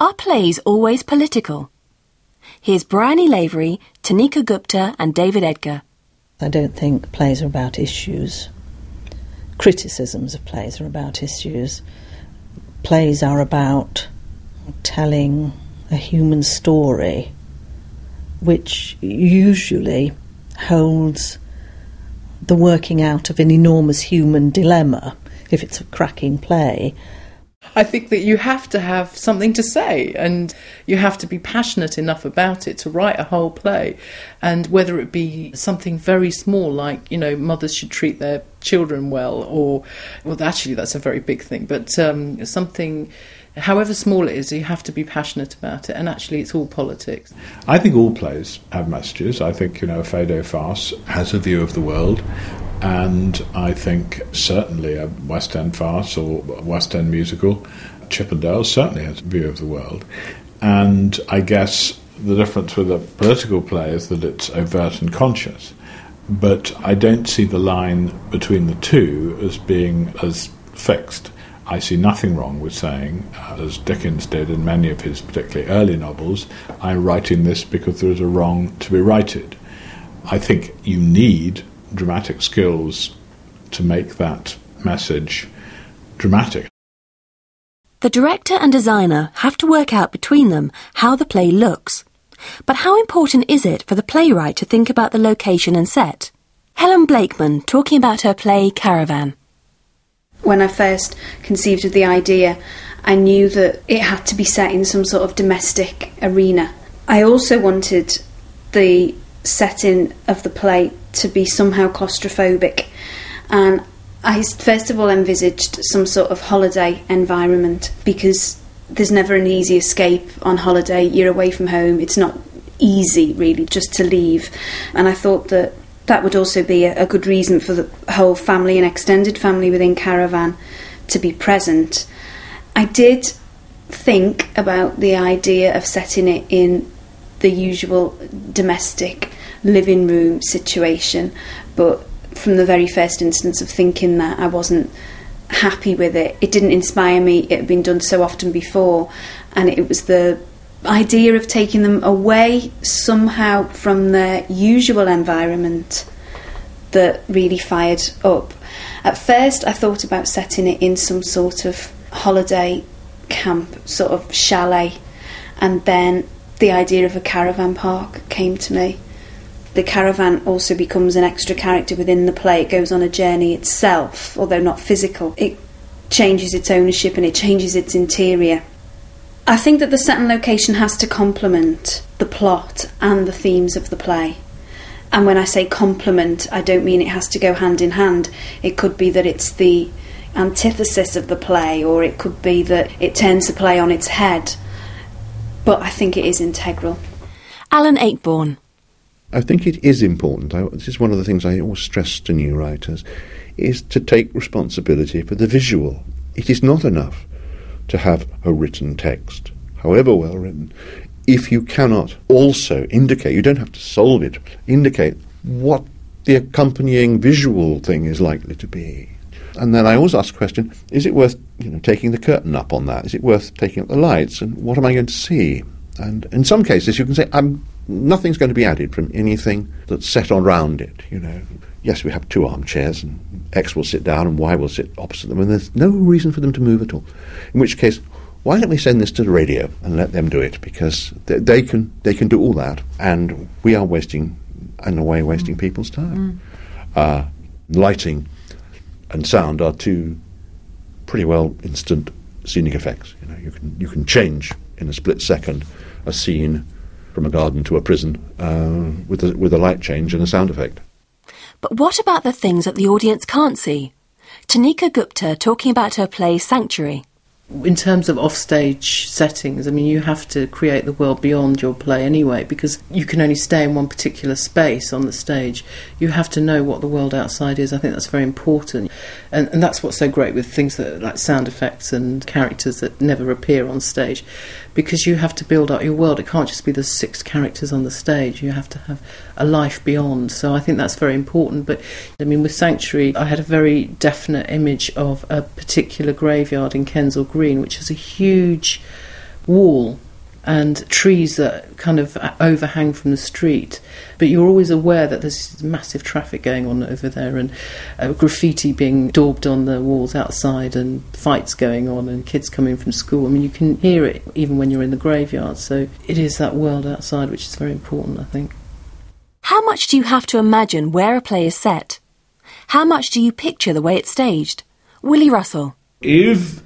Are plays always political? Here's Bryony Lavery, Tanika Gupta, and David Edgar. I don't think plays are about issues. Criticisms of plays are about issues. Plays are about telling a human story, which usually holds the working out of an enormous human dilemma if it's a cracking play. I think that you have to have something to say and you have to be passionate enough about it to write a whole play. And whether it be something very small, like, you know, mothers should treat their children well, or, well, actually, that's a very big thing, but um, something however small it is, you have to be passionate about it. And actually, it's all politics. I think all plays have messages. I think, you know, Feydeau Farce has a view of the world. And I think certainly a West End farce or West End musical, Chippendale certainly has a view of the world. And I guess the difference with a political play is that it's overt and conscious. But I don't see the line between the two as being as fixed. I see nothing wrong with saying, uh, as Dickens did in many of his particularly early novels, I'm writing this because there is a wrong to be righted. I think you need dramatic skills to make that message dramatic. The director and designer have to work out between them how the play looks. But how important is it for the playwright to think about the location and set? Helen Blakeman talking about her play Caravan. When I first conceived of the idea, I knew that it had to be set in some sort of domestic arena. I also wanted the setting of the play to be somehow claustrophobic, and I first of all envisaged some sort of holiday environment because there's never an easy escape on holiday. You're away from home, it's not easy really just to leave, and I thought that that would also be a, good reason for the whole family and extended family within Caravan to be present. I did think about the idea of setting it in the usual domestic living room situation, but from the very first instance of thinking that, I wasn't happy with it. It didn't inspire me, it had been done so often before, and it was the idea of taking them away somehow from their usual environment that really fired up. At first, I thought about setting it in some sort of holiday camp, sort of chalet, and then the idea of a caravan park came to me. The caravan also becomes an extra character within the play. It goes on a journey itself, although not physical. It changes its ownership and it changes its interior. I think that the set and location has to complement the plot and the themes of the play. And when I say complement, I don't mean it has to go hand in hand. It could be that it's the antithesis of the play, or it could be that it turns the play on its head. But I think it is integral. Alan Ayckbourn. I think it is important. I, this is one of the things I always stress to new writers, is to take responsibility for the visual. It is not enough to have a written text, however well written, if you cannot also indicate, you don't have to solve it, indicate what the accompanying visual thing is likely to be. And then I always ask the question, is it worth you know, taking the curtain up on that? Is it worth taking up the lights? And what am I going to see? And in some cases, you can say, I'm, nothing's going to be added from anything that's set on around it. You know, yes, we have two armchairs, and X will sit down and Y will sit opposite them, and there's no reason for them to move at all. In which case, why don't we send this to the radio and let them do it? Because they, they can they can do all that, and we are wasting, in a way, wasting mm. people's time. Mm. Uh, lighting and sound are two pretty well instant scenic effects. You know, you can you can change in a split second a scene from a garden to a prison uh, with a, with a light change and a sound effect. But what about the things that the audience can't see? Tanika Gupta talking about her play Sanctuary in terms of offstage settings, I mean, you have to create the world beyond your play anyway, because you can only stay in one particular space on the stage. You have to know what the world outside is. I think that's very important, and, and that's what's so great with things that like sound effects and characters that never appear on stage, because you have to build up your world. It can't just be the six characters on the stage. You have to have a life beyond. So I think that's very important. But I mean, with Sanctuary, I had a very definite image of a particular graveyard in Kensal Green, which is a huge wall and trees that kind of overhang from the street. But you're always aware that there's massive traffic going on over there and uh, graffiti being daubed on the walls outside and fights going on and kids coming from school. I mean, you can hear it even when you're in the graveyard. So it is that world outside which is very important, I think. How much do you have to imagine where a play is set? How much do you picture the way it's staged? Willie Russell. If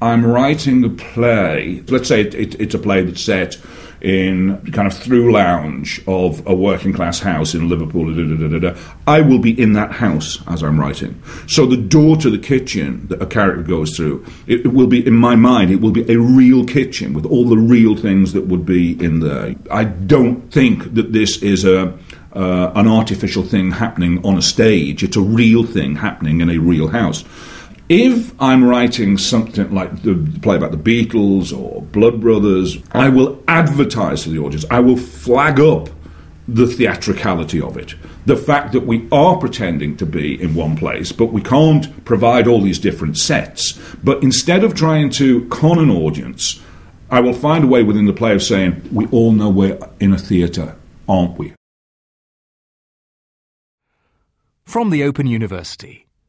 I'm writing a play, let's say it, it, it's a play that's set in kind of through lounge of a working class house in Liverpool, da, da, da, I will be in that house as I'm writing. So the door to the kitchen that a character goes through, it, it will be, in my mind, it will be a real kitchen with all the real things that would be in there. I don't think that this is a uh, an artificial thing happening on a stage. It's a real thing happening in a real house. If I'm writing something like the play about the Beatles or Blood Brothers, I will advertise to the audience. I will flag up the theatricality of it. The fact that we are pretending to be in one place, but we can't provide all these different sets. But instead of trying to con an audience, I will find a way within the play of saying, we all know we're in a theatre, aren't we? From the Open University.